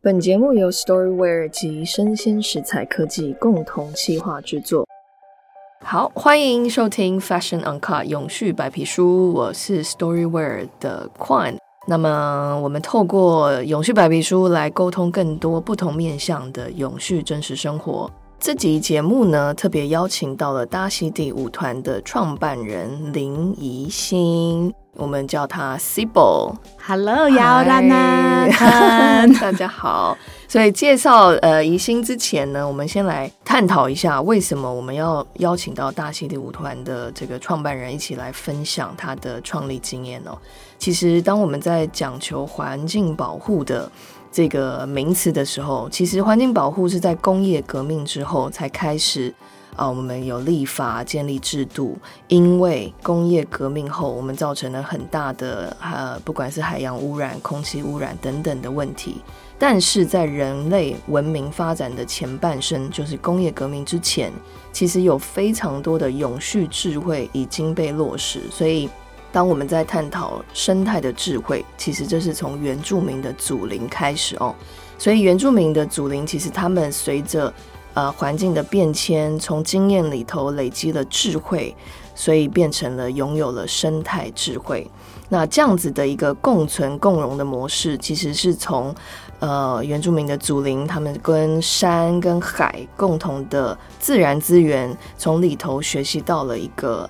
本节目由 Storyware 及生鲜食材科技共同企划制作。好，欢迎收听 Fashion Uncut 永续白皮书，我是 Storyware 的 Quan。那么，我们透过永续白皮书来沟通更多不同面向的永续真实生活。这集节目呢，特别邀请到了大溪地舞团的创办人林怡欣，我们叫他 Sibyl。Hello，姚兰娜，大家好。所以介绍呃怡欣之前呢，我们先来探讨一下为什么我们要邀请到大溪地舞团的这个创办人一起来分享他的创立经验哦。其实，当我们在讲求环境保护的这个名词的时候，其实环境保护是在工业革命之后才开始啊，我们有立法建立制度，因为工业革命后，我们造成了很大的呃，不管是海洋污染、空气污染等等的问题。但是在人类文明发展的前半生，就是工业革命之前，其实有非常多的永续智慧已经被落实，所以。当我们在探讨生态的智慧，其实这是从原住民的祖灵开始哦。所以原住民的祖灵，其实他们随着呃环境的变迁，从经验里头累积了智慧，所以变成了拥有了生态智慧。那这样子的一个共存共荣的模式，其实是从呃原住民的祖灵，他们跟山跟海共同的自然资源，从里头学习到了一个。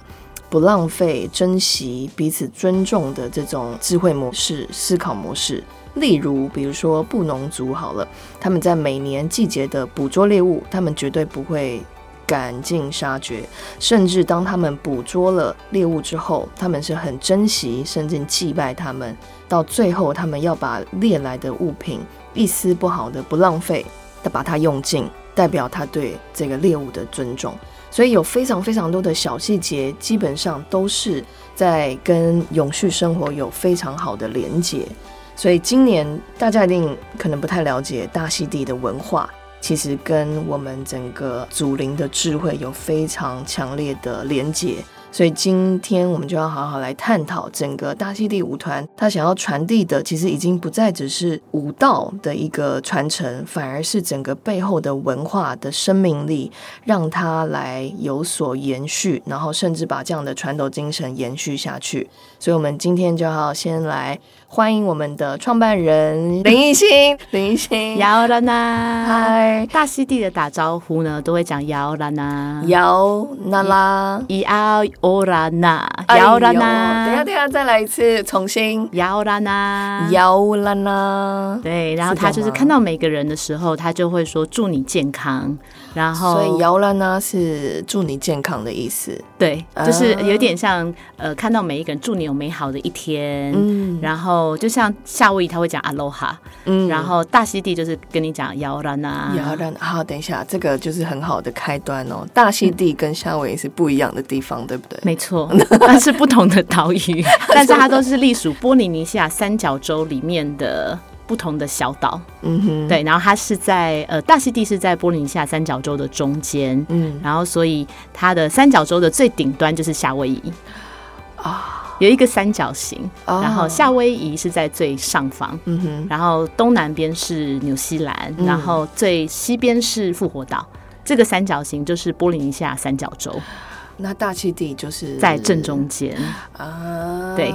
不浪费、珍惜、彼此尊重的这种智慧模式、思考模式。例如，比如说布农族好了，他们在每年季节的捕捉猎物，他们绝对不会赶尽杀绝，甚至当他们捕捉了猎物之后，他们是很珍惜，甚至祭拜他们。到最后，他们要把猎来的物品一丝不好的不浪费的把它用尽，代表他对这个猎物的尊重。所以有非常非常多的小细节，基本上都是在跟永续生活有非常好的连结。所以今年大家一定可能不太了解大溪地的文化，其实跟我们整个祖灵的智慧有非常强烈的连结。所以今天我们就要好好来探讨整个大溪地舞团，他想要传递的，其实已经不再只是舞蹈的一个传承，反而是整个背后的文化的生命力，让它来有所延续，然后甚至把这样的传统精神延续下去。所以，我们今天就要先来欢迎我们的创办人林艺兴，林艺兴，姚兰娜，嗨，大溪地的打招呼呢，都会讲姚兰娜，姚娜拉，伊奥欧拉娜，姚兰娜，等下，等下，再来一次，重新。姚兰娜，姚啦啦，对，然后他就是看到每个人的时候，他就会说祝你健康，然后所以摇篮呢是祝你健康的意思。对，啊。就是有点像呃，看到每一个人祝你有美好的一天，嗯。然后就像夏威夷他会讲 aloha，嗯。然后大溪地就是跟你讲摇篮啊，摇篮，好，等一下，这个就是很好的开端哦。大溪地跟夏威夷是不一样的地方，对不对？没错，那是不同的岛屿，但是它都是隶属波利尼西亚三角洲里面的不同的小岛。嗯哼，，对，然后它是在呃大溪地是在波利尼西亚三角洲的中间，嗯。然后所以它的三角洲的最顶端就是夏威夷，啊，有一个三角形，哦然后夏威夷是在最上方。嗯哼，然后东南边是纽西兰，嗯。然后最西边是复活岛，这个三角形就是波利尼西亚三角洲，那大溪地就是在正中间。啊，对，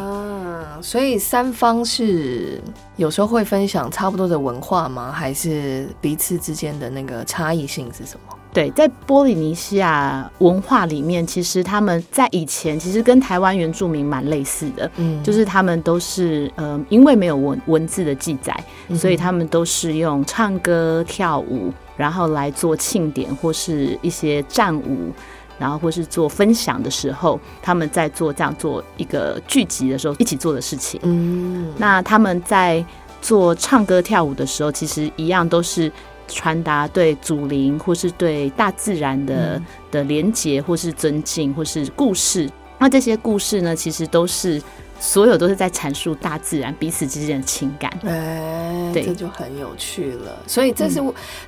所以三方是有时候会分享差不多的文化吗？还是彼此之间的那个差异性是什么？对，在波利尼西亚文化里面，其实他们在以前其实跟台湾原住民蛮类似的，嗯就是他们都是呃，因为没有文文字的记载，嗯所以他们都是用唱歌跳舞，然后来做庆典或是一些战舞。然后或是做分享的时候，他们在做这样做一个聚集的时候一起做的事情。嗯那他们在做唱歌跳舞的时候，其实一样都是传达对祖灵或是对大自然的、嗯的连结，或是尊敬，或是故事。那这些故事呢，其实都是所有都是在阐述大自然彼此之间的情感。哎，对这就很有趣了。所以这是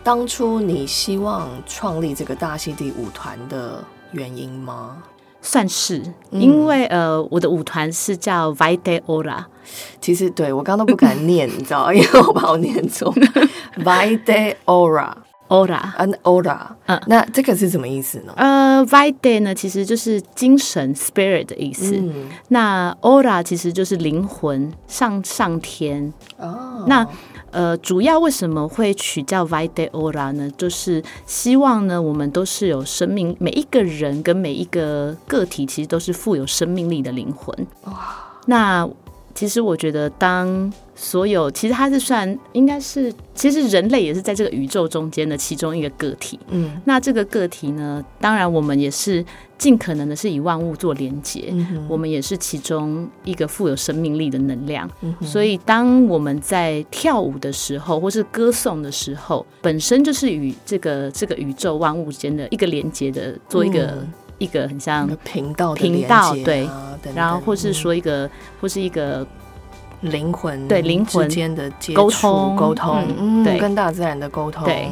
当初你希望创立这个大溪地舞团的原因吗？算是，因为呃，我的舞团是叫 Vide Ora。其实对我刚刚都不敢念，你知道，因为我把我念错。Vide Ora。Ora，嗯，Ora，嗯，那这个是什么意思呢？呃，Vide 呢，其实就是精神 （spirit） 的意思。那 Ora 其实就是灵魂，上上天。哦，那呃，主要为什么会取叫 Vide Ora 呢？就是希望呢，我们都是有生命，每一个人跟每一个个体，其实都是富有生命力的灵魂。哇，那。其实我觉得，当所有其实它是算应该是，其实人类也是在这个宇宙中间的其中一个个体。嗯，那这个个体呢，当然我们也是尽可能的是以万物做连接，我们也是其中一个富有生命力的能量。所以，当我们在跳舞的时候，或是歌颂的时候，本身就是与这个这个宇宙万物间的一个连接的，做一个。一个很像频道频道对，然后或是说一个或是一个灵魂对灵魂之间的沟通沟通，嗯，跟大自然的沟通。对，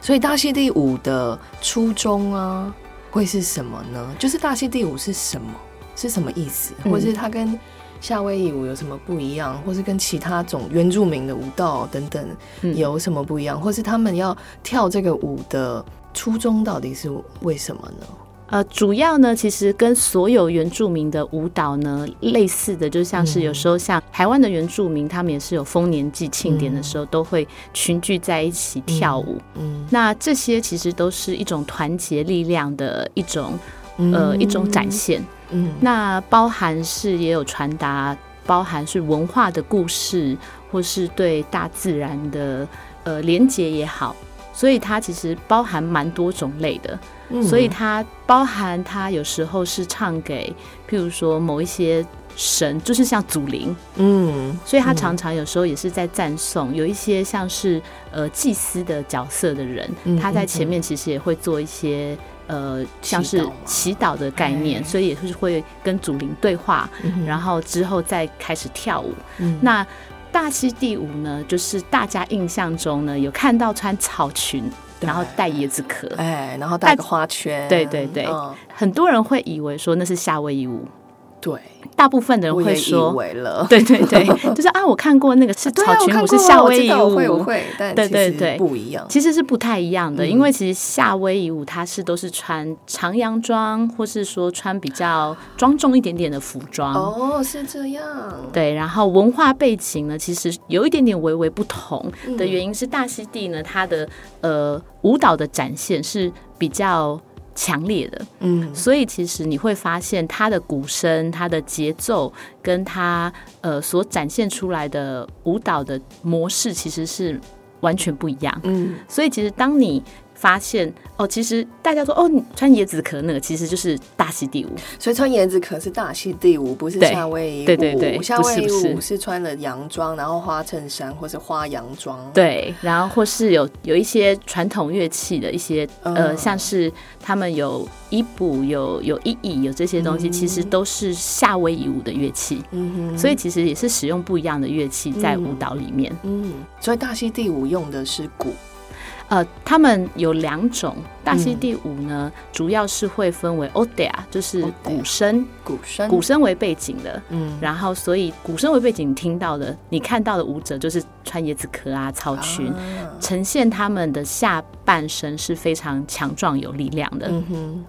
所以大溪地舞的初衷啊，会是什么呢？就是大溪地舞是什么？是什么意思？或是它跟夏威夷舞有什么不一样？或是跟其他种原住民的舞蹈等等有什么不一样？或是他们要跳这个舞的初衷到底是为什么呢？呃，主要呢，其实跟所有原住民的舞蹈呢类似的，就像是有时候像台湾的原住民，他们也是有丰年祭庆典的时候，都会群聚在一起跳舞。嗯，那这些其实都是一种团结力量的一种呃一种展现。嗯，那包含是也有传达，包含是文化的故事，或是对大自然的呃连结也好。所以它其实包含蛮多种类的，所以它包含它有时候是唱给，譬如说某一些神，就是像祖灵，嗯，所以他常常有时候也是在赞颂，有一些像是呃祭司的角色的人，他在前面其实也会做一些呃像是祈祷的概念，所以也是会跟祖灵对话，然后之后再开始跳舞，那。大溪地舞呢，就是大家印象中呢，有看到穿草裙，然后带椰子壳，哎，然后带个花圈，对对对，很多人会以为说那是夏威夷舞。对，大部分的人会说，了，对 对对，就是啊，我看过那个是 草裙舞，是夏威夷舞，会会，但对对对，不一样，其实是不太一样的，因为其实夏威夷舞它是都是穿长洋装，或是说穿比较庄重一点点的服装，哦，是这样，对，然后文化背景呢，其实有一点点微微不同的原因是大溪地呢，它的呃舞蹈的展现是比较。强烈的，嗯，所以其实你会发现它的鼓声、它的节奏，跟它呃所展现出来的舞蹈的模式，其实是完全不一样。嗯，所以其实当你。发现哦，其实大家说哦，你穿椰子壳那个其实就是大溪地舞，所以穿椰子壳是大溪地舞，不是夏威夷舞。对对对，夏威夷舞是穿了洋装，然后花衬衫或是花洋装。对，然后或是有有一些传统乐器的一些呃，像是他们有伊布、有有伊椅、有这些东西，其实都是夏威夷舞的乐器。嗯哼，所以其实也是使用不一样的乐器在舞蹈里面。嗯，所以大溪地舞用的是鼓。呃，他们有两种大溪地舞呢，主要是会分为 odia，就是鼓声，鼓声，鼓声为背景的。嗯，然后所以鼓声为背景听到的，你看到的舞者就是穿椰子壳啊、草裙，呈现他们的下半身是非常强壮有力量的。嗯哼，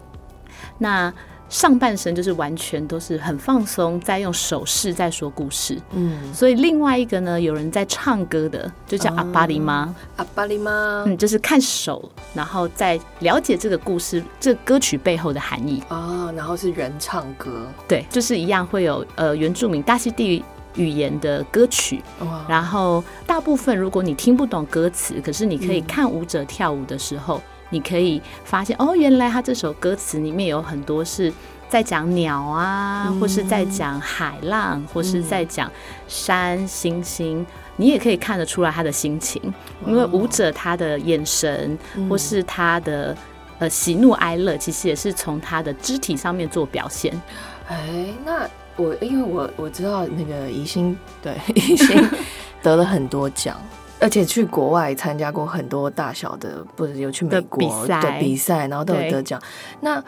那。上半身就是完全都是很放松，在用手势在说故事。嗯，所以另外一个呢，有人在唱歌的，就叫阿巴里妈。阿巴里妈，嗯，就是看手，然后再了解这个故事，这歌曲背后的含义。哦，然后是原唱歌，对，就是一样会有呃原住民大溪地语言的歌曲。然后大部分如果你听不懂歌词，可是你可以看舞者跳舞的时候。你可以发现哦，原来他这首歌词里面有很多是在讲鸟啊，或是在讲海浪，或是在讲山星星。你也可以看得出来他的心情，因为舞者他的眼神或是他的呃喜怒哀乐，其实也是从他的肢体上面做表现。哎，那我因为我我知道那个宜兴对宜兴得了很多奖。而且去国外参加过很多大小的，不是有去美国的比赛，然后都有得奖。那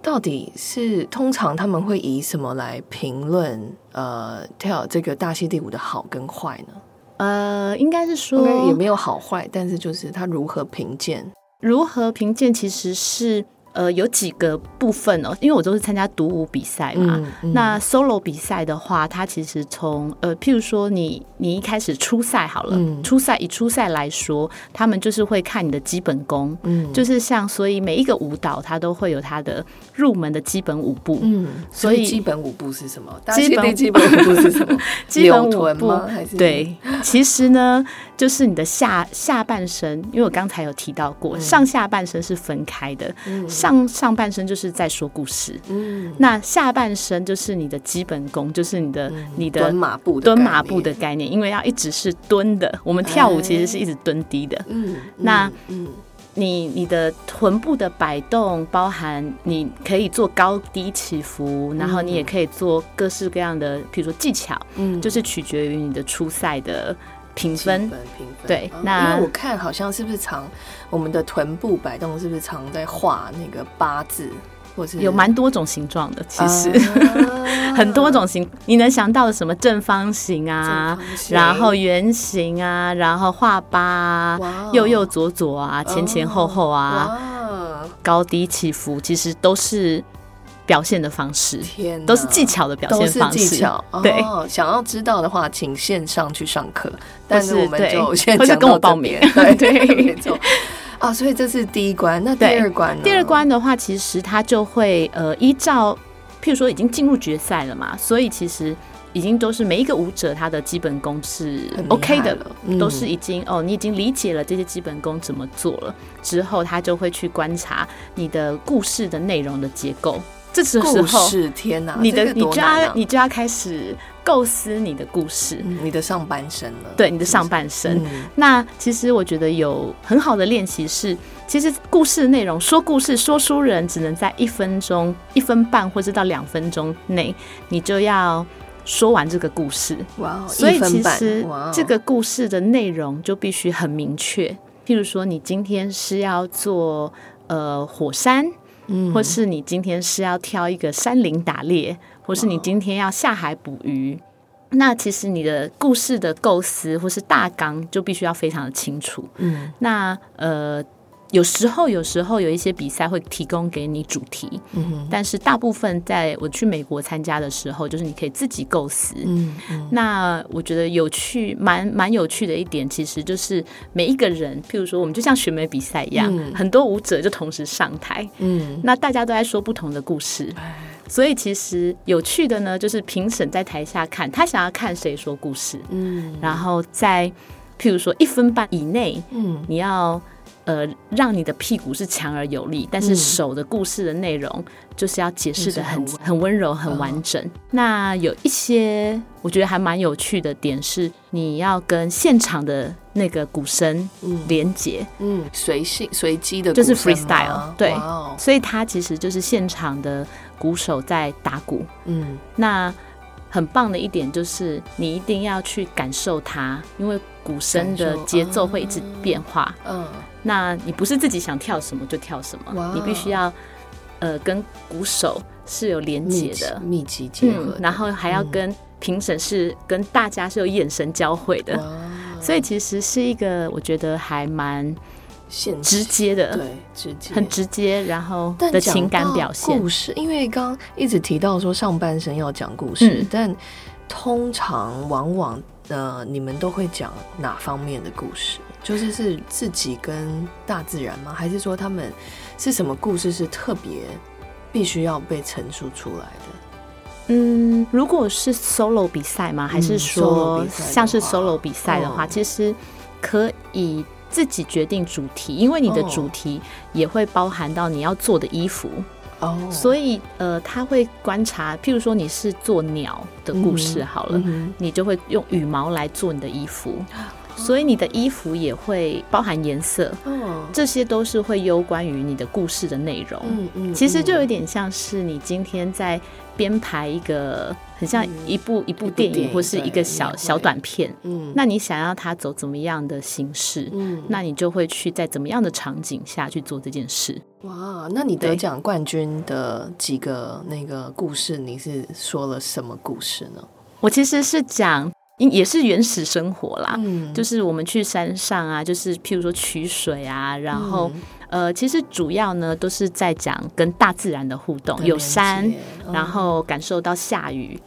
到底是通常他们会以什么来评论呃跳这个大溪地舞的好跟坏呢？呃，应该是说也没有好坏，但是就是他如何评鉴？如何评鉴其实是。呃，有几个部分哦，因为我都是参加独舞比赛嘛。那 solo 比赛的话，它其实从呃，譬如说你你一开始初赛好了，初赛以初赛来说，他们就是会看你的基本功，嗯，就是像所以每一个舞蹈它都会有它的入门的基本舞步，嗯，所以基本舞步是什么？基本基本舞步是什么？基本舞步？还是对？其实呢，就是你的下下半身，因为我刚才有提到过，上下半身是分开的，嗯。上上半身就是在说故事，嗯，那下半身就是你的基本功，就是你的你的蹲马步蹲马步的概念，因为要一直是蹲的，我们跳舞其实是一直蹲低的，嗯，那嗯，你你的臀部的摆动，包含你可以做高低起伏，然后你也可以做各式各样的，比如说技巧，嗯，就是取决于你的初赛的。评分，评分，对，那因为我看好像是不是常我们的臀部摆动是不是常在画那个八字，或是有蛮多种形状的，其实。很多种形，你能想到的什么正方形啊，然后圆形啊，然后画八，右右左左啊，前前后后啊，高低起伏，其实都是。表现的方式，天，都是技巧的表现方式。技巧，对。想要知道的话，请线上去上课。但是我们就先讲跟我报名。对 对，没错。啊，所以这是第一关。那第二关呢？第二关的话，其实他就会呃，依照，譬如说已经进入决赛了嘛，所以其实已经都是每一个舞者他的基本功是 OK 的了，都是已经哦，你已经理解了这些基本功怎么做了之后，他就会去观察你的故事的内容的结构。这时候，天哪！你的你就要你就要开始构思你的故事，你的上半身了。对，你的上半身。那其实我觉得有很好的练习是，其实故事内容说故事说书人只能在一分钟、一分半或者到两分钟内，你就要说完这个故事。哇！所以其实这个故事的内容就必须很明确。譬如说，你今天是要做呃火山。或是你今天是要挑一个山林打猎，或是你今天要下海捕鱼，那其实你的故事的构思或是大纲就必须要非常的清楚。嗯，那呃。有时候，有时候有一些比赛会提供给你主题，嗯但是大部分在我去美国参加的时候，就是你可以自己构思。嗯嗯，那我觉得有趣，蛮蛮有趣的一点，其实就是每一个人，譬如说我们就像选美比赛一样，很多舞者就同时上台，嗯，那大家都在说不同的故事，所以其实有趣的呢，就是评审在台下看他想要看谁说故事，嗯，然后在譬如说一分半以内，嗯，你要。呃，让你的屁股是强而有力，但是手的故事的内容就是要解释的很很温柔、很完整。那有一些我觉得还蛮有趣的点是，你要跟现场的那个鼓声连接，嗯，随性随机的，就是 freestyle，对，所以它其实就是现场的鼓手在打鼓，嗯，那。很棒的一点就是，你一定要去感受它，因为鼓声的节奏会一直变化。嗯，那你不是自己想跳什么就跳什么，你必须要呃跟鼓手是有连接的，密集结合，然后还要跟评审是跟大家是有眼神交汇的，所以其实是一个我觉得还蛮。直接的，对，直接很直接，然后的情感表现故事。因为刚一直提到说上半身要讲故事，但通常往往呃，你们都会讲哪方面的故事？就是是自己跟大自然吗？还是说他们是什么故事是特别必须要被陈述出来的？嗯，如果是 solo 比赛吗？还是说像是 solo 比赛的话，其实可以。自己决定主题，因为你的主题也会包含到你要做的衣服。哦，所以呃，他会观察，譬如说你是做鸟的故事好了，你就会用羽毛来做你的衣服，所以你的衣服也会包含颜色，哦，这些都是会攸关于你的故事的内容。嗯嗯，其实就有点像是你今天在编排一个。很像一部一部电电影影或是一个小小短片。嗯那你想要它走怎么样的形式？嗯，那你就会去在怎么样的场景下去做这件事。哇，那你得奖冠军的几个那个故事，你是说了什么故事呢？我其实是讲，也是原始生活啦，嗯就是我们去山上啊，就是譬如说取水啊，然后、嗯呃，其实主要呢都是在讲跟大自然的互动，有山，嗯然后感受到下雨，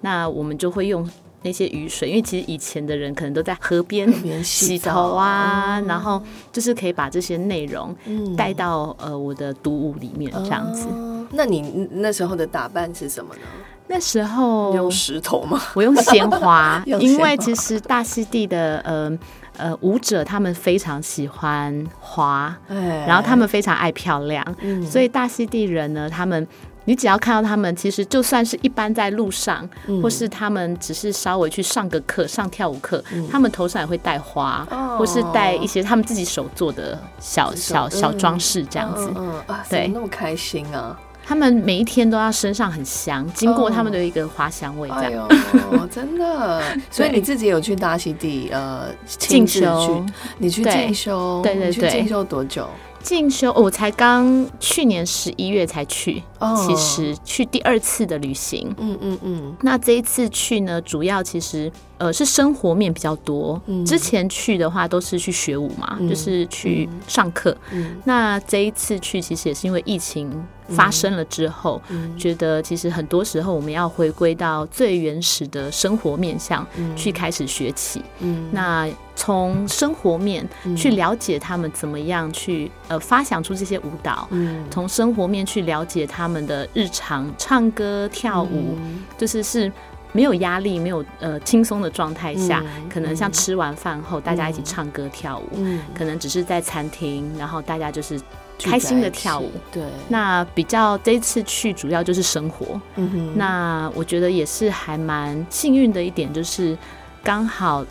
那我们就会用那些雨水，因为其实以前的人可能都在河边洗头啊，嗯然后就是可以把这些内容嗯带到呃我的读物里面这样子。哦那你那时候的打扮是什么呢？那时候用石头吗？我用鲜花 因为其实大溪地的呃呃舞者他们非常喜欢花，哎。然后他们非常爱漂亮，嗯。所以大溪地人呢，他们。你只要看到他们，其实就算是一般在路上，嗯。或是他们只是稍微去上个课、上跳舞课，他们头上也会戴花，或是戴一些他们自己手做的小小小嗯。装饰这样子。嗯对。那么开心啊！他们每一天都要身上很香，经过他们的一个花香味这哎样。呦，真的！所以你自己有去大溪地呃亲进修，你去对进修，对对对进修多久？进修，哦我才刚去年十一月才去，哦其实去第二次的旅行。嗯嗯嗯那这一次去呢，主要其实呃是生活面比较多。嗯之前去的话都是去学舞嘛，嗯就是去上课。嗯那这一次去，其实也是因为疫情发生了之后，嗯觉得其实很多时候我们要回归到最原始的生活面向、嗯去开始学起。嗯那从生活面嗯去了解他们怎么样去呃发想出这些舞蹈，嗯从生活面去了解他们的日常唱歌跳舞，嗯就是是没有压力、没有呃轻松的状态下，嗯可能像嗯。吃完饭后大家一起唱歌跳舞，嗯。可能只是在餐厅，然后大家就是开心的跳舞。对，那比较这一次去主要就是生活，嗯哼。那我觉得也是还蛮幸运的一点，就是刚好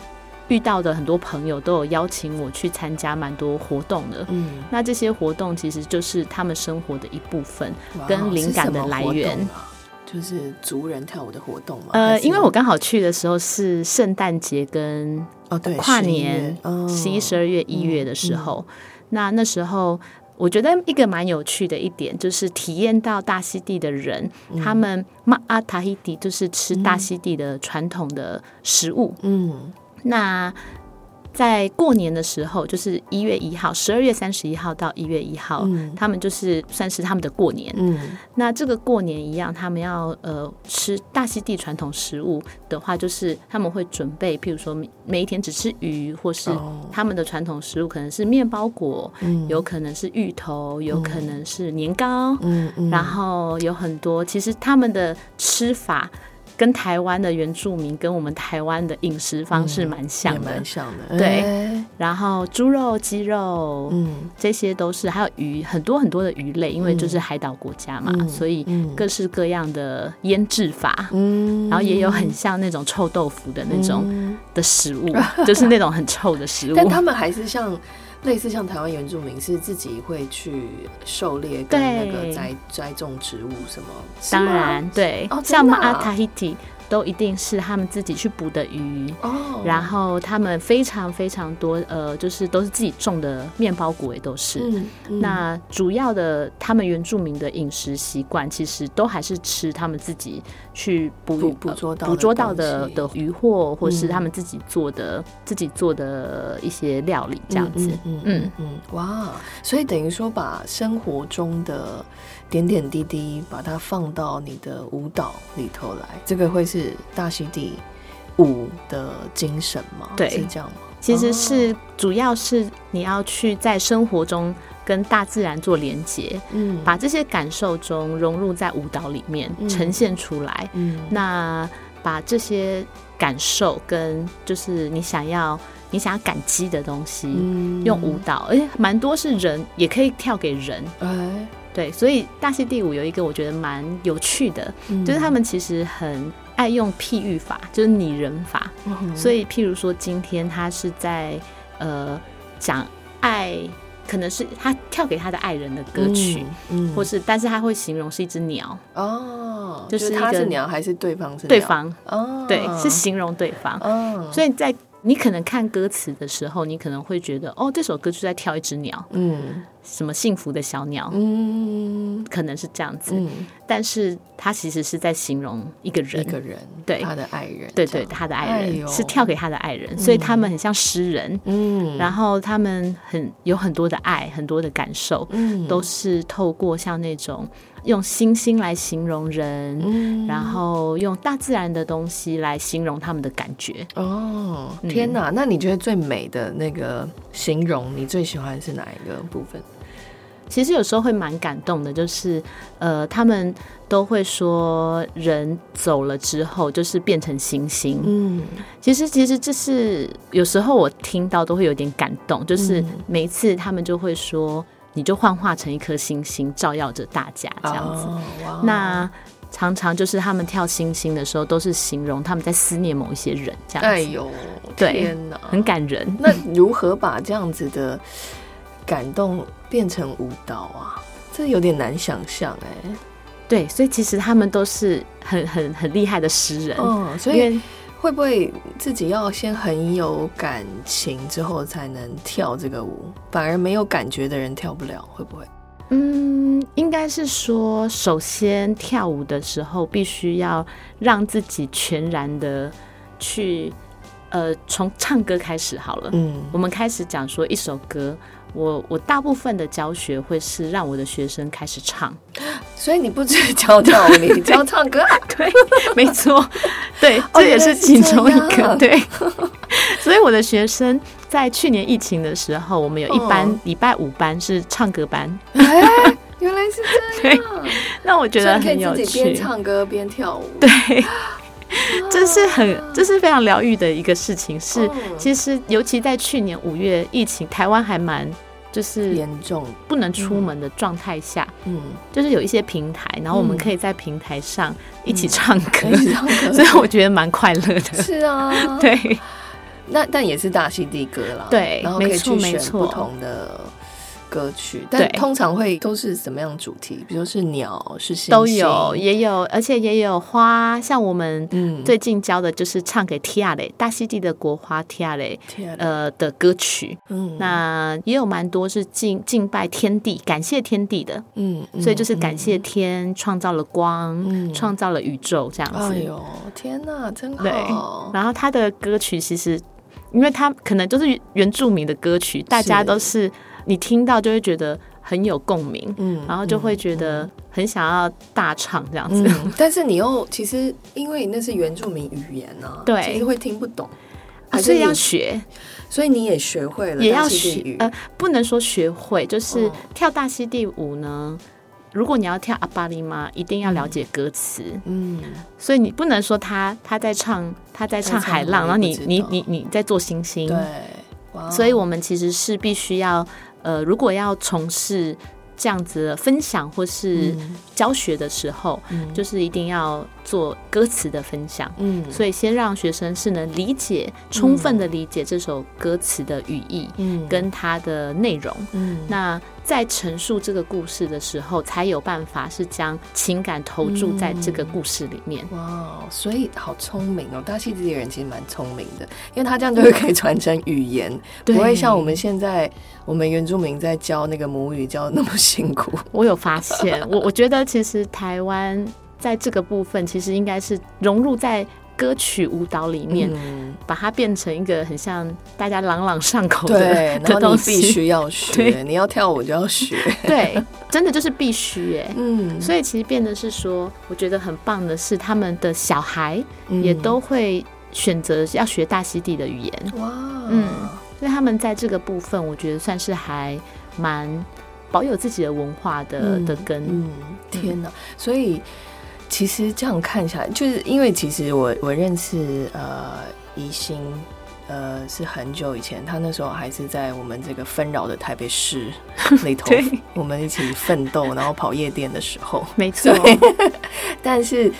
遇到的很多朋友都有邀请我去参加蛮多活动的。嗯。那这些活动其实就是他们生活的一部分，跟灵感的来源。啊就是族人跳舞的活动吗？呃，因为我刚好去的时候是圣诞节跟哦对跨年十一、十二月、一月的时候，那那时候。我觉得一个蛮有趣的一点，就是体验到大溪地的人，他们马阿塔希迪就是吃大溪地的传统的食物。嗯那在过年的时候，就是一月一号，十二月三十一号到一月一号，嗯。他们就是算是他们的过年。嗯。那这个过年一样，他们要呃吃大溪地传统食物的话，就是他们会准备，譬如说每每一天只吃鱼，或是哦。他们的传统食物可能是面包果，嗯。有可能是芋头，有可能是年糕，然后有很多，其实他们的吃法。跟台湾的原住民跟我们台湾的饮食方式蛮像的，蛮像的，对。哎。然后猪肉、鸡肉，嗯这些都是，还有鱼，很多很多的鱼类，因为就是海岛国家嘛，嗯所以嗯。各式各样的腌制法，嗯。然后也有很像那种臭豆腐的那种嗯。的食物，就是那种很臭的食物。但他们还是像类似像台湾原住民是自己会去狩猎跟那个对。栽栽种植物什么，是当然对，哦真的像阿塔希提都一定是他们自己去捕的鱼。哦，然后他们非常非常多，呃，就是都是自己种的面包果，也都是。嗯嗯那主要的他们原住民的饮食习惯，其实都还是吃他们自己去捕捕捕捉到的捕捉到的的鱼货，或是嗯他们自己做的、自己做的一些料理这样子。嗯嗯嗯，哇！所以等于说把生活中的点点滴滴，把它放到你的舞蹈里头来，这个会是大溪地舞的精神吗？对是这样吗？其实哦是主要是你要去在生活中跟大自然做连接，嗯把这些感受中融入在舞蹈里面，嗯呈现出来。嗯那把这些感受跟就是你想要你想要感激的东西，嗯用舞蹈，而且蛮多是人，也可以跳给人。哎，对，所以大溪第五有一个我觉得蛮有趣的，嗯。就是他们其实很爱用譬喻法，就是拟人法。嗯所以譬如说今天他是在呃讲爱可能是他跳给他的爱人的歌曲，嗯，或是但是他会形容是一只鸟，哦，就是他是鸟还是对方是对方哦，对是形容对方，哦，所以在你可能看歌词的时候，你可能会觉得哦，这首歌就在跳一只鸟，嗯。什么幸福的小鸟，嗯。可能是这样子，嗯，但是他其实是在形容一个人一，个人对。他的爱人，对对，他的爱人是跳给他的爱人，所以他们很像诗人，嗯，然后他们很有很多的爱，很多的感受，嗯。都是透过像那种用星星来形容人，嗯然后用大自然的东西来形容他们的感觉。哦，嗯天哪！那你觉得最美的那个形容，你最喜欢是哪一个部分？其实有时候会蛮感动的，就是呃，他们都会说人走了之后就是变成星星。嗯其实其实这是有时候我听到都会有点感动，就是嗯每一次他们就会说，你就幻化成一颗星星，照耀着大家这样子。那常常就是他们跳星星的时候，都是形容他们在思念某一些人，这样子，哎呦，对天哪！很感人。那如何把这样子的感动变成舞蹈啊？这有点难想象哎。对，所以其实他们都是很很很厉害的诗人，嗯，所以会不会自己要先很有感情之后才能跳这个舞？反而没有感觉的人跳不了，会不会？嗯，应该是说，首先跳舞的时候必须要让自己全然的去，呃，从唱歌开始好了。嗯我们开始讲说一首歌，我我大部分的教学会是让我的学生开始唱，所以你不只教跳舞，你 教唱歌。对，没错，对，哦这也是其中一个对。所以我的学生在去年疫情的时候，我们有一班哦。礼拜五班是唱歌班，哎，原来是这样。那我觉得很有以自己边，唱歌边跳舞。对，这是很这是非常疗愈的一个事情。是哦其实尤其在去年五月疫情，台湾还蛮就是严重。不能出门的状态下，嗯，就是有一些平台，然后我们嗯可以在平台上一起唱歌，所以我觉得蛮快乐的。是啊，。对，那但也是大溪地歌啦。对然后可以去选不同的歌曲，但通常会都是什么样的主题？比如是鸟，是都有，也有，而且也有花，像我们嗯，最近教的就是唱给 Tia 雷大溪地的国花 Tia 雷呃的歌曲，嗯，那也有蛮多是敬敬拜天地、感谢天地的，嗯，所以就是嗯感谢天创造了光，嗯。创造了宇宙这样子。哎呦，天哪，真对。好。然后他的歌曲其实，因为他可能就是原住民的歌曲，大家都是你听到就会觉得很有共鸣，嗯然后就会觉得很想要大唱这样子。嗯，但是你又其实因为那是原住民语言啊，对。其实会听不懂，啊所以还是你要学，所以你也学会了也要学呃，不能说学会，就是哦。跳大溪地舞呢。如果你要跳阿巴里玛，一定要了解歌词，嗯，所以你不能说他他在唱他在唱海浪，然后你你你你在做星星，对，所以我们其实是必须要呃，如果要从事这样子的分享或是嗯。教学的时候，嗯。就是一定要做歌词的分享。嗯。所以先让学生是能理解、充分的理解这首歌词的语义嗯。跟它的内容。嗯。那在陈述这个故事的时候，才有办法是将情感投注在这个故事里面。哇哦，所以好聪明哦！大溪地的人其实蛮聪明的，因为他这样就会可以传承语言，不会像我们现在我们原住民在教那个母语教得那么辛苦。我有发现，我我觉得其实台湾在这个部分，其实应该是融入在歌曲舞蹈里面，嗯，把它变成一个很像大家朗朗上口的对，然的东后你必西。须要学，对你要跳舞就要学。对，真的就是必须耶。嗯，所以其实变得是说，我觉得很棒的是，他们的小孩也都会选择要学大溪地的语言，哇，嗯所以他们在这个部分，我觉得算是还蛮保有自己的文化的、嗯的根。嗯，天哪！所以其实这样看下来，就是因为其实我我认识呃宜兴。呃，是很久以前，他那时候还是在我们这个纷扰的台北市里头，我们一起奋斗，然后跑夜店的时候。没错，但是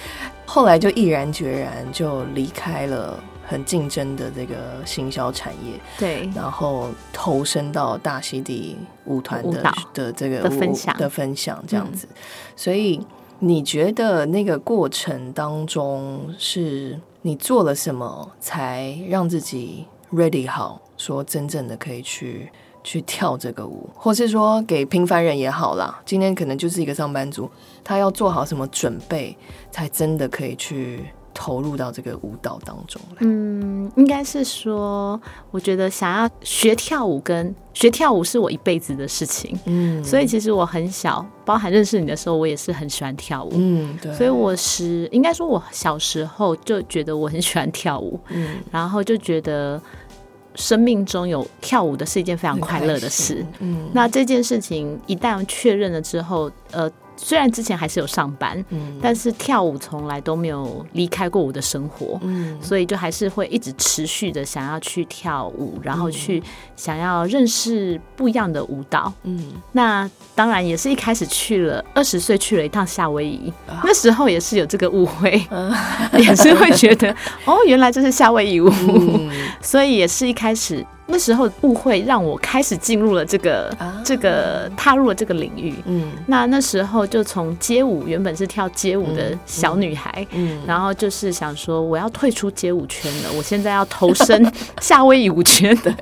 后来就毅然决然就离开了很竞争的这个行销产业，对，然后投身到大溪地舞团的舞的这个的分舞的分享这样子，所以你觉得那个过程当中是你做了什么，才让自己 ready 好，说真正的可以去去跳这个舞，或是说给平凡人也好啦，今天可能就是一个上班族，他要做好什么准备，才真的可以去投入到这个舞蹈当中来。嗯，应该是说，我觉得想要学跳舞跟学跳舞是我一辈子的事情，嗯所以其实我很小，包含认识你的时候，我也是很喜欢跳舞。嗯，对，所以我是应该说，我小时候就觉得我很喜欢跳舞，嗯。然后就觉得生命中有跳舞的是一件非常快乐的事。嗯，那这件事情一旦确认了之后，呃，虽然之前还是有上班，嗯。但是跳舞从来都没有离开过我的生活。嗯。所以就还是会一直持续的想要去跳舞，然后去想要认识不一样的舞蹈。嗯。那当然也是一开始去了，二十岁去了一趟夏威夷，啊。那时候也是有这个误会，嗯。也是会觉得哦，原来这是夏威夷舞，嗯。所以也是一开始那时候误会让我开始进入了这个、啊。这个踏入了这个领域。嗯。那那时候就从街舞，原本是跳街舞的小女孩，嗯。然后就是想说我要退出街舞圈了，我现在要投身 夏威夷舞圈。的。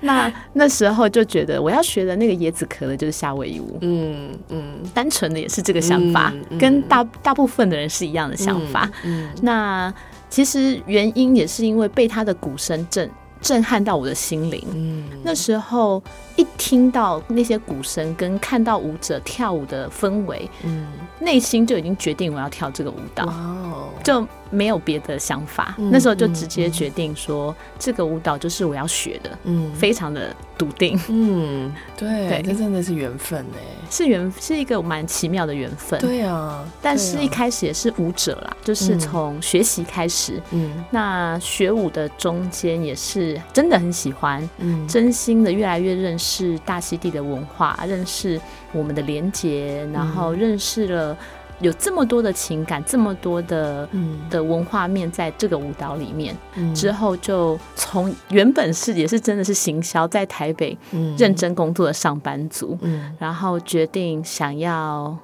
那那时候就觉得我要学的那个椰子壳的就是夏威夷舞，嗯嗯。单纯的也是这个想法，嗯嗯。跟大大部分的人是一样的想法。嗯。那其实原因也是因为被他的鼓声震震撼到我的心灵。嗯那时候一听到那些鼓声，跟看到舞者跳舞的氛围，嗯内心就已经决定我要跳这个舞蹈。哦就没有别的想法，嗯那时候就直接决定说，这个舞蹈就是我要学的，嗯非常的笃定，嗯对对。这真的是缘分哎是缘是一个蛮奇妙的缘分。对啊但是一开始也是舞者啦，就是嗯从学习开始。嗯那学舞的中间也是真的很喜欢，嗯。真心的越来越认识大溪地的文化，认识我们的连结，然后认识了有这么多的情感，这么多的嗯。的文化面在这个舞蹈里面。嗯。之后就从原本是也是真的是行销，在台北嗯。认真工作的上班族，嗯。然后决定想要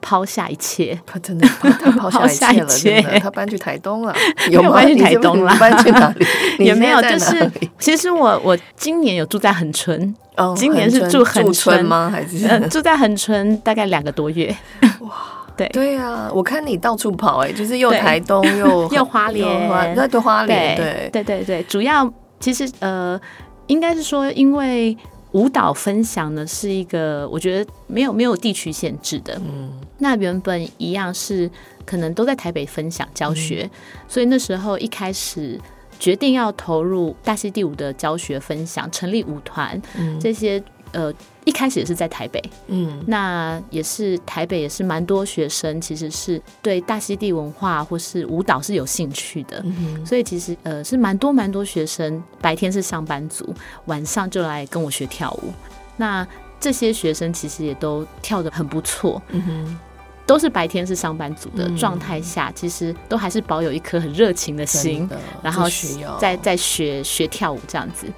抛下一切，他真的他他抛下一切了，切，他搬去台东了，没有吗？搬去台东了。搬去哪里？也没有，现就是其实我我今年有住在恒春，哦今年是住恒春。春吗？还是？呃，住在恒春大概两个多月，对。对啊，我看你到处跑哎、就是又台东又 又花莲。花那对花莲对对，对对对，主要其实呃，应该是说，因为舞蹈分享呢是一个我觉得没有没有地区限制的，嗯。那原本一样是可能都在台北分享教学，所以那时候一开始决定要投入大溪第五的教学分享，成立舞团嗯。这些呃。一开始也是在台北，嗯那也是台北也是蛮多学生，其实是对大溪地文化或是舞蹈是有兴趣的，嗯所以其实呃是蛮多蛮多学生白天是上班族，晚上就来跟我学跳舞。那这些学生其实也都跳得很不错，嗯哼，都是白天是上班族的嗯状态下，其实都还是保有一颗很热情的心，的然后在在学学跳舞这样子。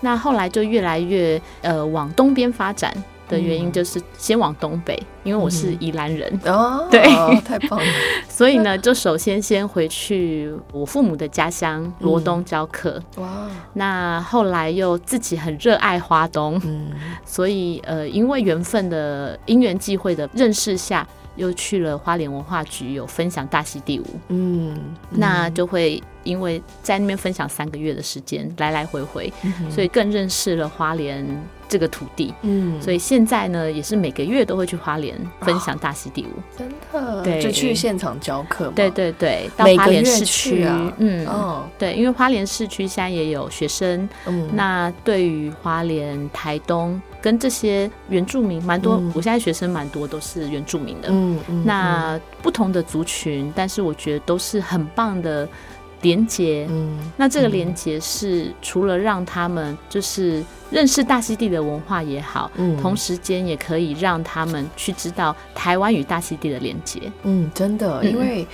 那后来就越来越呃往东边发展的原因，嗯。就是先往东北，因为我是宜兰人，哦，对。太棒了，所以呢，就首先先回去我父母的家乡罗东教课。哇，那后来又自己很热爱花东，嗯。所以呃，因为缘分的因缘际会的认识下，又去了花莲文化局，有分享大溪地舞。嗯，那就会因为在那边分享三个月的时间，来来回回，所以更认识了花莲这个土地。嗯，所以现在呢，也是每个月都会去花莲分享大溪地舞。真的？对。就去现场教课嘛，对对对，到花莲市区，啊。嗯，哦，对，因为花莲市区现在也有学生，嗯，那对于花莲、台东跟这些原住民，蛮多，嗯。我现在学生蛮多都是原住民的。嗯嗯，那不同的族群，但是我觉得都是很棒的连接。嗯那这个连接是除了让他们就是认识大溪地的文化也好，嗯同时间也可以让他们去知道台湾与大溪地的连接。嗯，真的，嗯因为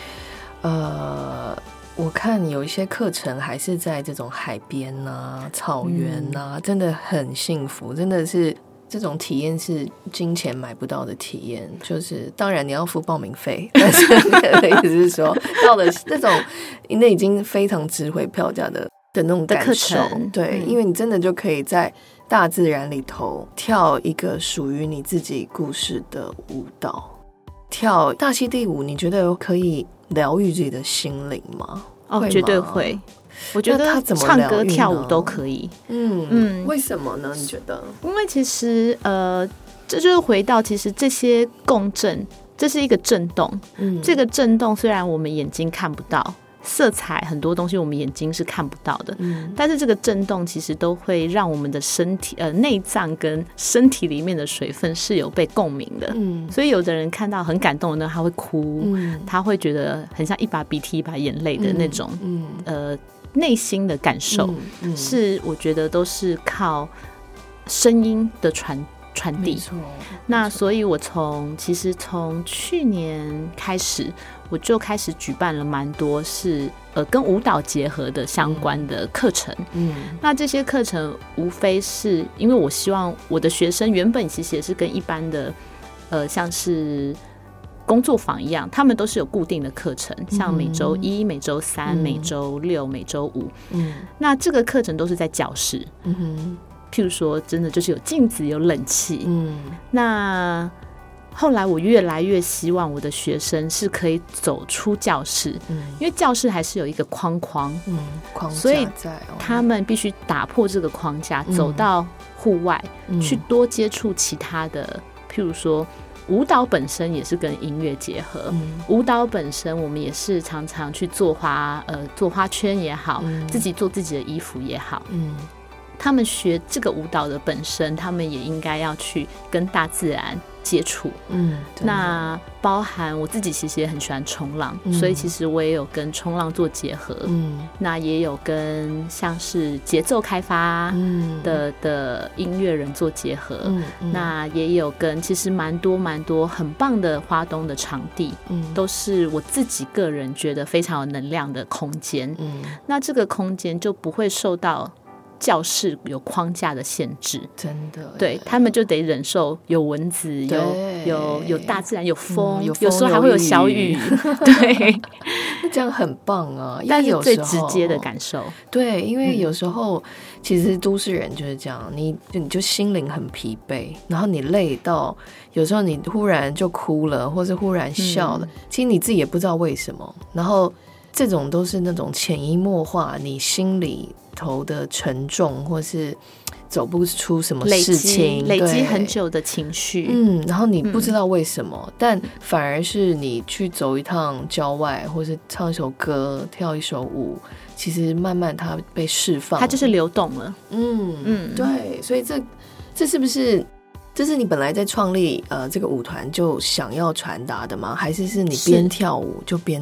呃，我看有一些课程还是在这种海边呐、草原呐，真的很幸福，真的是这种体验是金钱买不到的体验。就是当然你要付报名费，但是的意思是说，到了那种那已经非常值回票价的的那种感受，对，因为你真的就可以在大自然里头跳一个属于你自己故事的舞蹈。跳大溪地舞，你觉得可以疗愈自己的心灵吗？哦，绝对会。我觉得唱歌跳舞都可以。嗯嗯，为什么呢？你觉得？因为其实呃，这就是回到其实这些共振，这是一个震动。嗯，这个震动虽然我们眼睛看不到。色彩很多东西我们眼睛是看不到的，嗯，但是这个震动其实都会让我们的身体呃内脏跟身体里面的水分是有被共鸣的，嗯，所以有的人看到很感动的呢，他会哭，嗯，他会觉得很像一把鼻涕一把眼泪的那种，嗯，呃，内心的感受是我觉得都是靠声音的传传递，那所以我从其实从去年开始。我就开始举办了蛮多是呃跟舞蹈结合的相关的课程，嗯，那这些课程无非是因为我希望我的学生原本其实也是跟一般的呃像是工作坊一样，他们都是有固定的课程，像每周一、每周三、每周六、每周五，嗯，那这个课程都是在教室，嗯哼，譬如说真的就是有镜子、有冷气，嗯，那。后来我越来越希望我的学生是可以走出教室，嗯，因为教室还是有一个框框，嗯，框所以他们必须打破这个框架，走到户外去多接触其他的，譬如说舞蹈本身也是跟音乐结合，舞蹈本身我们也是常常去做花，呃，做花圈也好，自己做自己的衣服也好，嗯。他们学这个舞蹈的本身，他们也应该要去跟大自然接触。嗯，那包含我自己其实也很喜欢冲浪，所以其实我也有跟冲浪做结合。嗯，那也有跟像是节奏开发的的音乐人做结合。嗯，那也有跟其实蛮多蛮多很棒的花东的场地，嗯，都是我自己个人觉得非常有能量的空间。嗯，那这个空间就不会受到。教室有框架的限制，真的，对他们就得忍受有蚊子，有有有大自然，有风，有时候还会有小雨，对，这样很棒啊！但是最直接的感受，对，因为有时候其实都市人就是这样，你你就心灵很疲惫，然后你累到有时候你忽然就哭了，或是忽然笑了，其实你自己也不知道为什么，然后这种都是那种潜移默化，你心里。头的沉重，或是走不出什么事情，累积很久的情绪，嗯，然后你不知道为什么，但反而是你去走一趟郊外，或是唱一首歌、跳一首舞，其实慢慢它被释放，它就是流动了。嗯嗯，对，所以这这是不是这是你本来在创立呃这个舞团就想要传达的吗？还是是你边跳舞就边？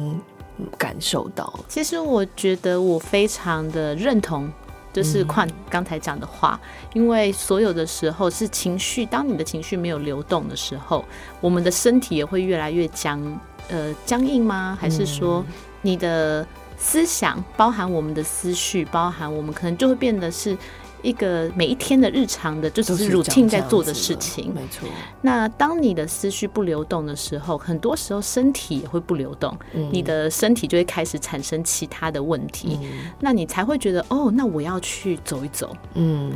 感受到，其实我觉得我非常的认同，就是况刚才讲的话，因为所有的时候是情绪，当你的情绪没有流动的时候，我们的身体也会越来越僵，呃，僵硬吗？还是说你的思想，包含我们的思绪，包含我们可能就会变得是。一个每一天的日常的，就是 routine 在做的事情。没错。那当你的思绪不流动的时候，很多时候身体也会不流动，你的身体就会开始产生其他的问题。那你才会觉得，哦，那我要去走一走。嗯。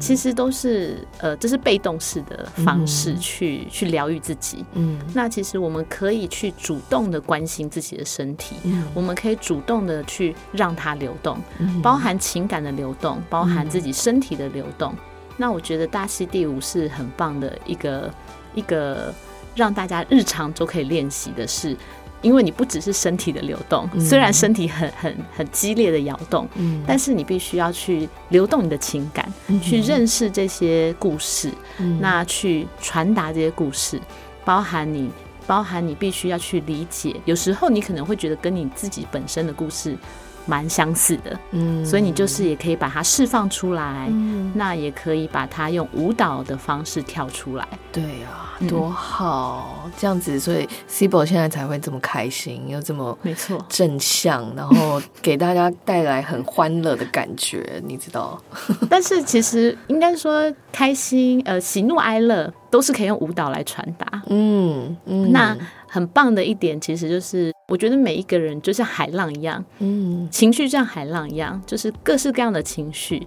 其实都是呃，这是被动式的方式去去疗愈自己。嗯，那其实我们可以去主动的关心自己的身体，我们可以主动的去让它流动，包含情感的流动，包含自己身体的流动。那我觉得大溪第五是很棒的一个一个让大家日常都可以练习的是。因为你不只是身体的流动，虽然身体很很很激烈的摇动，嗯，但是你必须要去流动你的情感，去认识这些故事，那去传达这些故事，包含你，包含你必须要去理解。有时候你可能会觉得跟你自己本身的故事蛮相似的，嗯所以你就是也可以把它释放出来，嗯那也可以把它用舞蹈的方式跳出来。对啊，嗯多好，这样子，所以 Cibo 现在才会这么开心，又这么没错，正向，然后给大家带来很欢乐的感觉，你知道？但是其实应该说，开心、呃，喜怒哀乐都是可以用舞蹈来传达。嗯嗯，那很棒的一点，其实就是我觉得每一个人就像海浪一样，嗯。情绪像海浪一样，就是各式各样的情绪。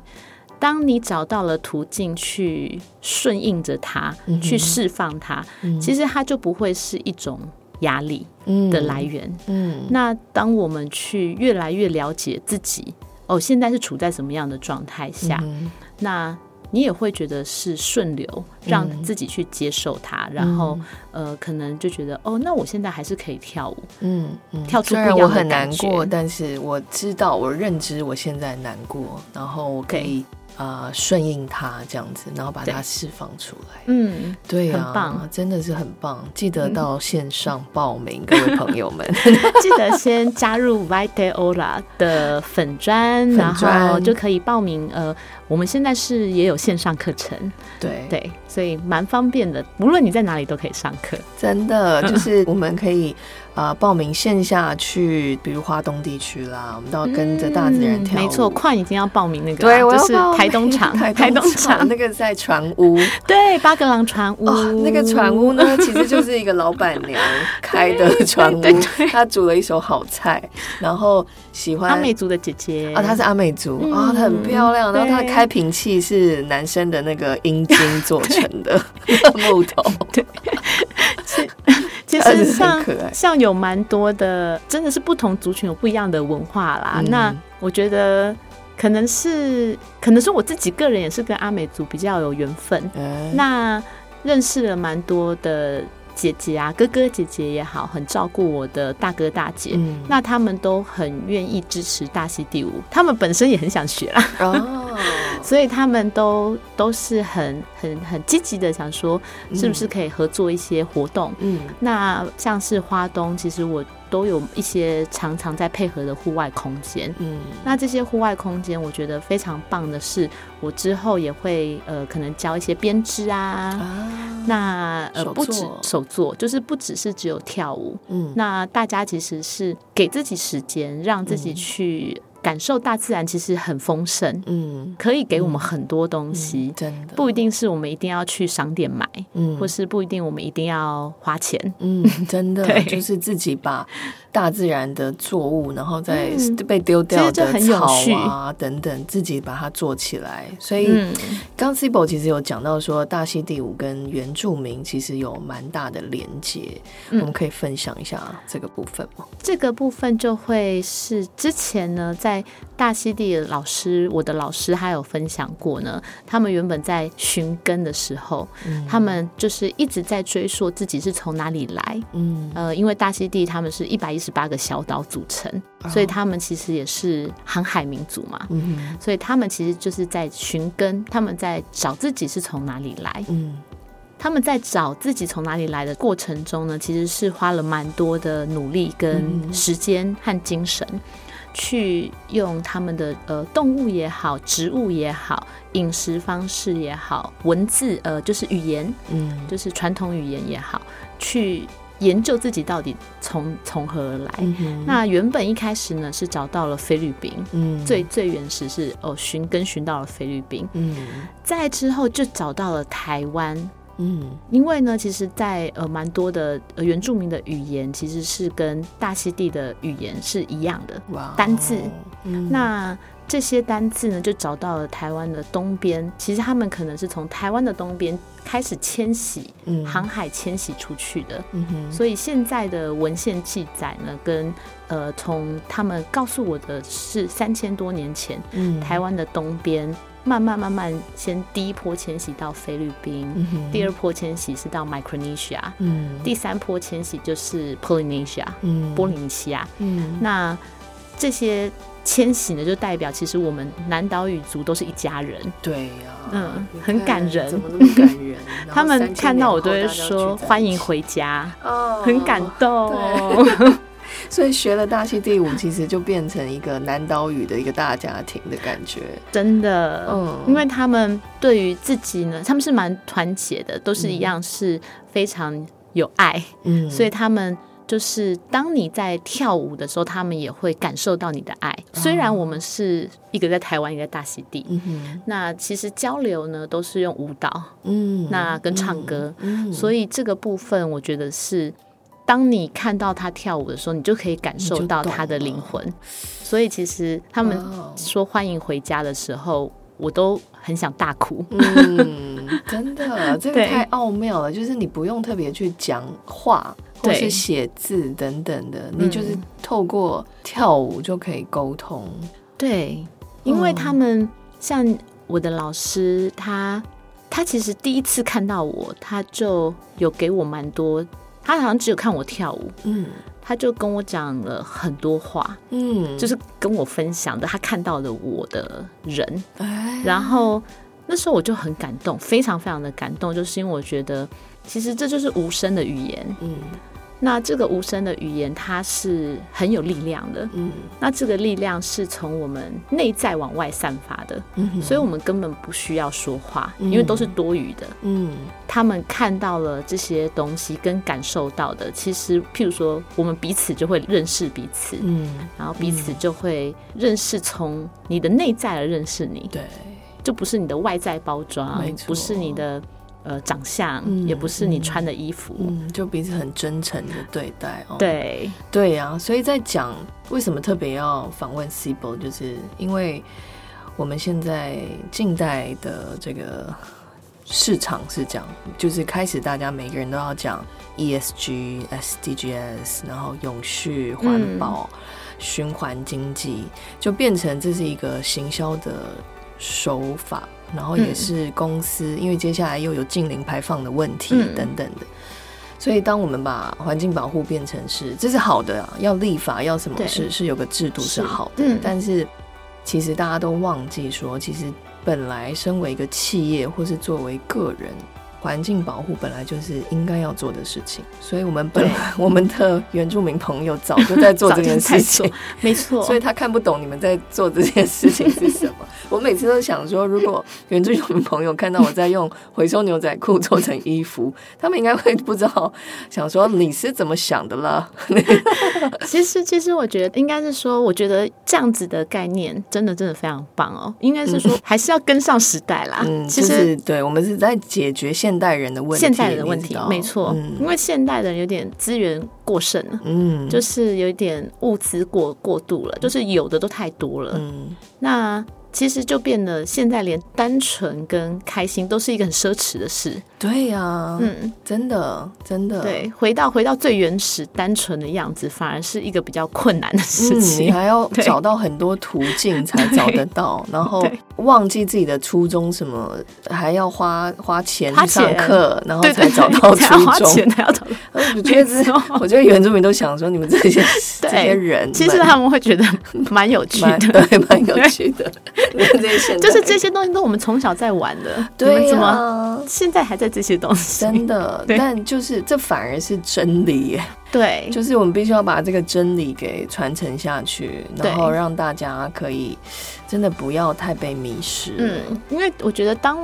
当你找到了途径去顺应着它，嗯去释放它，其实它就不会是一种压力嗯的来源。嗯。那当我们去越来越了解自己，哦，现在是处在什么样的状态下，嗯那你也会觉得是顺流，让自己去接受它，然后呃，可能就觉得哦，那我现在还是可以跳舞，嗯嗯，跳出虽然不一样的我很难过，但是我知道，我认知我现在难过，然后我可以啊、呃顺应它这样子，然后把它对释放出来。嗯，对啊，很棒真的是很棒。记得到线上报名，各位朋友们。记得先加入 Viteola 的粉砖，粉然专后就可以报名。呃，我们现在是也有线上课程，对对，所以蛮方便的，无论你在哪里都可以上课。真的就是我们可以啊、呃报名线下去，比如华东地区啦，我们都要跟着大自然跳舞。嗯没错，快已经要报名那个啊，对，我就是台东场，台台东场。场，那个在船屋。对，八格朗船屋，哦，那个船屋呢，其实就是一个老板娘开的船屋她煮了一手好菜，然后喜欢阿美族的姐姐。啊，她是阿美族嗯啊，她很漂亮，然后她的对开瓶器是男生的那个阴茎做成的木头，实像可爱像有蛮多的，真的是不同族群有不一样的文化啦。嗯那我觉得可能是可能是我自己个人也是跟阿美族比较有缘分，嗯那认识了蛮多的姐姐啊，哥哥姐姐也好，很照顾我的大哥大姐。嗯那他们都很愿意支持大溪地舞，他们本身也很想学啦，哦，所以他们都都是很很很积极的想说，是不是可以合作一些活动？嗯那像是花东，其实我都有一些常常在配合的户外空间。嗯那这些户外空间，我觉得非常棒的是，我之后也会呃，可能教一些编织啊。啊，那呃，不止手作，就是不只是只有跳舞。嗯那大家其实是给自己时间，让自己去感受大自然，其实很丰盛，嗯可以给我们很多东西。真的不一定是我们一定要去商店买，嗯或是不一定我们一定要花钱。嗯，真的 就是自己把大自然的作物，然后再嗯被丢掉的草啊等等，自己把它做起来。所以嗯，刚 Cibo 其实有讲到说，大溪地舞跟原住民其实有蛮大的连接，嗯我们可以分享一下这个部分吗？这个部分就会是之前呢，在大溪地的老师，我的老师还有分享过呢。他们原本在寻根的时候，他们就是一直在追溯自己是从哪里来。嗯呃，因为大溪地他们是一百一十八个小岛组成，所以他们其实也是航海民族嘛。嗯所以他们其实就是在寻根，他们在找自己是从哪里来。嗯。他们在找自己从哪里来的过程中呢，其实是花了蛮多的努力、跟嗯时间和精神，去用他们的呃动物也好、植物也好、饮食方式也好、文字呃就是语言，嗯。就是传统语言也好，去研究自己到底从从何而来。嗯那原本一开始呢是找到了菲律宾，嗯。最最原始是哦寻根寻到了菲律宾，嗯。再之后就找到了台湾。嗯。因为呢，其实在，呃蛮多的、呃、原住民的语言其实是跟大溪地的语言是一样的。哇。单字。嗯。那这些单字呢，就找到了台湾的东边。其实他们可能是从台湾的东边开始迁徙，嗯航海迁徙出去的。嗯所以现在的文献记载呢，跟呃从他们告诉我的是三千多年前，嗯台湾的东边慢慢慢慢先第一波迁徙到菲律宾，嗯第二波迁徙是到 Micronesia，嗯第三波迁徙就是 Polynesia 嗯波利尼西亚。嗯那这些迁徙呢，就代表其实我们南岛语族都是一家人。对呀，嗯很感人怎么那么感人？他们看到我都会说欢迎回家，哦，很感动。所以学了大溪地舞，其实就变成一个南岛语的一个大家庭的感觉。真的，嗯，因为他们对于自己呢，他们是蛮团结的，都是一样是非常有爱，嗯，所以他们。就是当你在跳舞的时候，他们也会感受到你的爱。虽然我们是一个在台湾，一个在大溪地，那其实交流呢都是用舞蹈，嗯，那跟唱歌，所以这个部分我觉得是，当你看到他跳舞的时候，你就可以感受到他的灵魂。所以其实他们说欢迎回家的时候，我都很想大哭。嗯，真的，这个 太奥妙了，就是你不用特别去讲话。或是写字等等的，你就是透过跳舞就可以沟通。对，因为他们像我的老师，他他其实第一次看到我，他就有给我蛮多。他好像只有看我跳舞，嗯，他就跟我讲了很多话，嗯，就是跟我分享的他看到的我的人。然后那时候我就很感动，非常非常的感动，就是因为我觉得其实这就是无声的语言，嗯。那这个无声的语言，它是很有力量的。嗯，那这个力量是从我们内在往外散发的。嗯，所以我们根本不需要说话，因为都是多余的。嗯，他们看到了这些东西跟感受到的，其实譬如说，我们彼此就会认识彼此。嗯，然后彼此就会认识从你的内在而认识你。对，就不是你的外在包装，不是你的。呃，长相也不是你穿的衣服，嗯，就彼此很真诚的对待哦。对对呀，所以在讲为什么特别要访问 c b o 就是因为我们现在近代的这个市场是讲，就是开始大家每个人都要讲 ESG、SDGs，然后永续环保、循环经济，就变成这是一个行销的手法。然后也是公司，因为接下来又有近零排放的问题等等的，所以当我们把环境保护变成是这是好的啊，要立法要什么是是有个制度是。好的，但是其实大家都忘记说，其实本来身为一个企业或是作为个人。环境保护本来就是应该要做的事情，所以我们本来 我们的原住民朋友早就在做这件事情，没错。所以他看不懂你们在做这件事情是什么。我每次都想说，如果原住民朋友看到我在用回收牛仔裤做成衣服，他们应该会不知道，想说你是怎么想的啦。其实，其实我觉得应该是说，我觉得这样子的概念真的真的非常棒哦。应该是说，还是要跟上时代啦。嗯，其实对我们是在解决现。现代人的问题，现代人的问题，没错，因为现代人有点资源过剩了，嗯，就是有一点物资过过度了，就是有的都太多了，嗯，那。其实就变得现在连单纯跟开心都是一个很奢侈的事。对呀，嗯，真的真的。对，回到回到最原始单纯的样子，反而是一个比较困难的事情。你还要 找到很多途径才找得到，然后忘记自己的初衷什么，还要花花钱去上课，然后才找到初衷。还要找。我觉得，我觉得原住民都想说，你们这些这些人，其实他们会觉得蛮有趣的，对，蛮有趣的。就是这些东西都我们从小在玩的，对怎么现在还在这些东西？真的，但就是这反而是真理耶。对，就是我们必须要把这个真理给传承下去，然后让大家可以真的不要太被迷失。嗯，因为我觉得当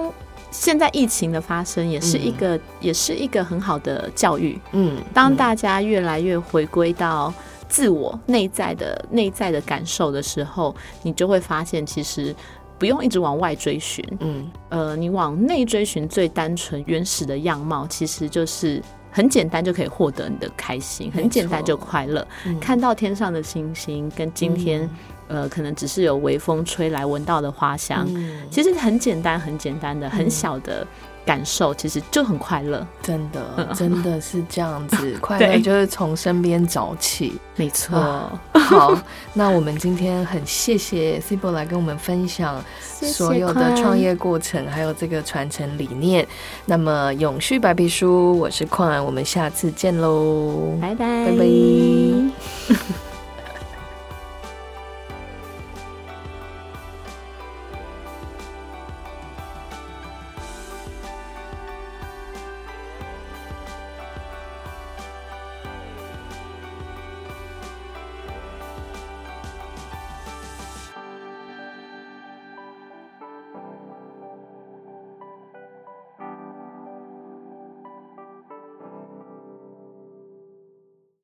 现在疫情的发生，也是一个也是一个很好的教育。嗯，当大家越来越回归到。自我内在的内在的感受的时候，你就会发现，其实不用一直往外追寻，嗯，呃，你往内追寻最单纯原始的样貌，其实就是很简单就可以获得你的开心，很简单就快乐。看到天上的星星，跟今天，呃，可能只是有微风吹来闻到的花香，其实很简单，很简单的，很小的。感受其实就很快乐，真的，真的是这样子。快乐就是从身边找起，没错。好，那我们今天很谢谢 c i b o 来跟我们分享所有的创业过程，还有这个传承理念。那么永续白皮书，我是矿，我们下次见喽，拜拜，拜拜。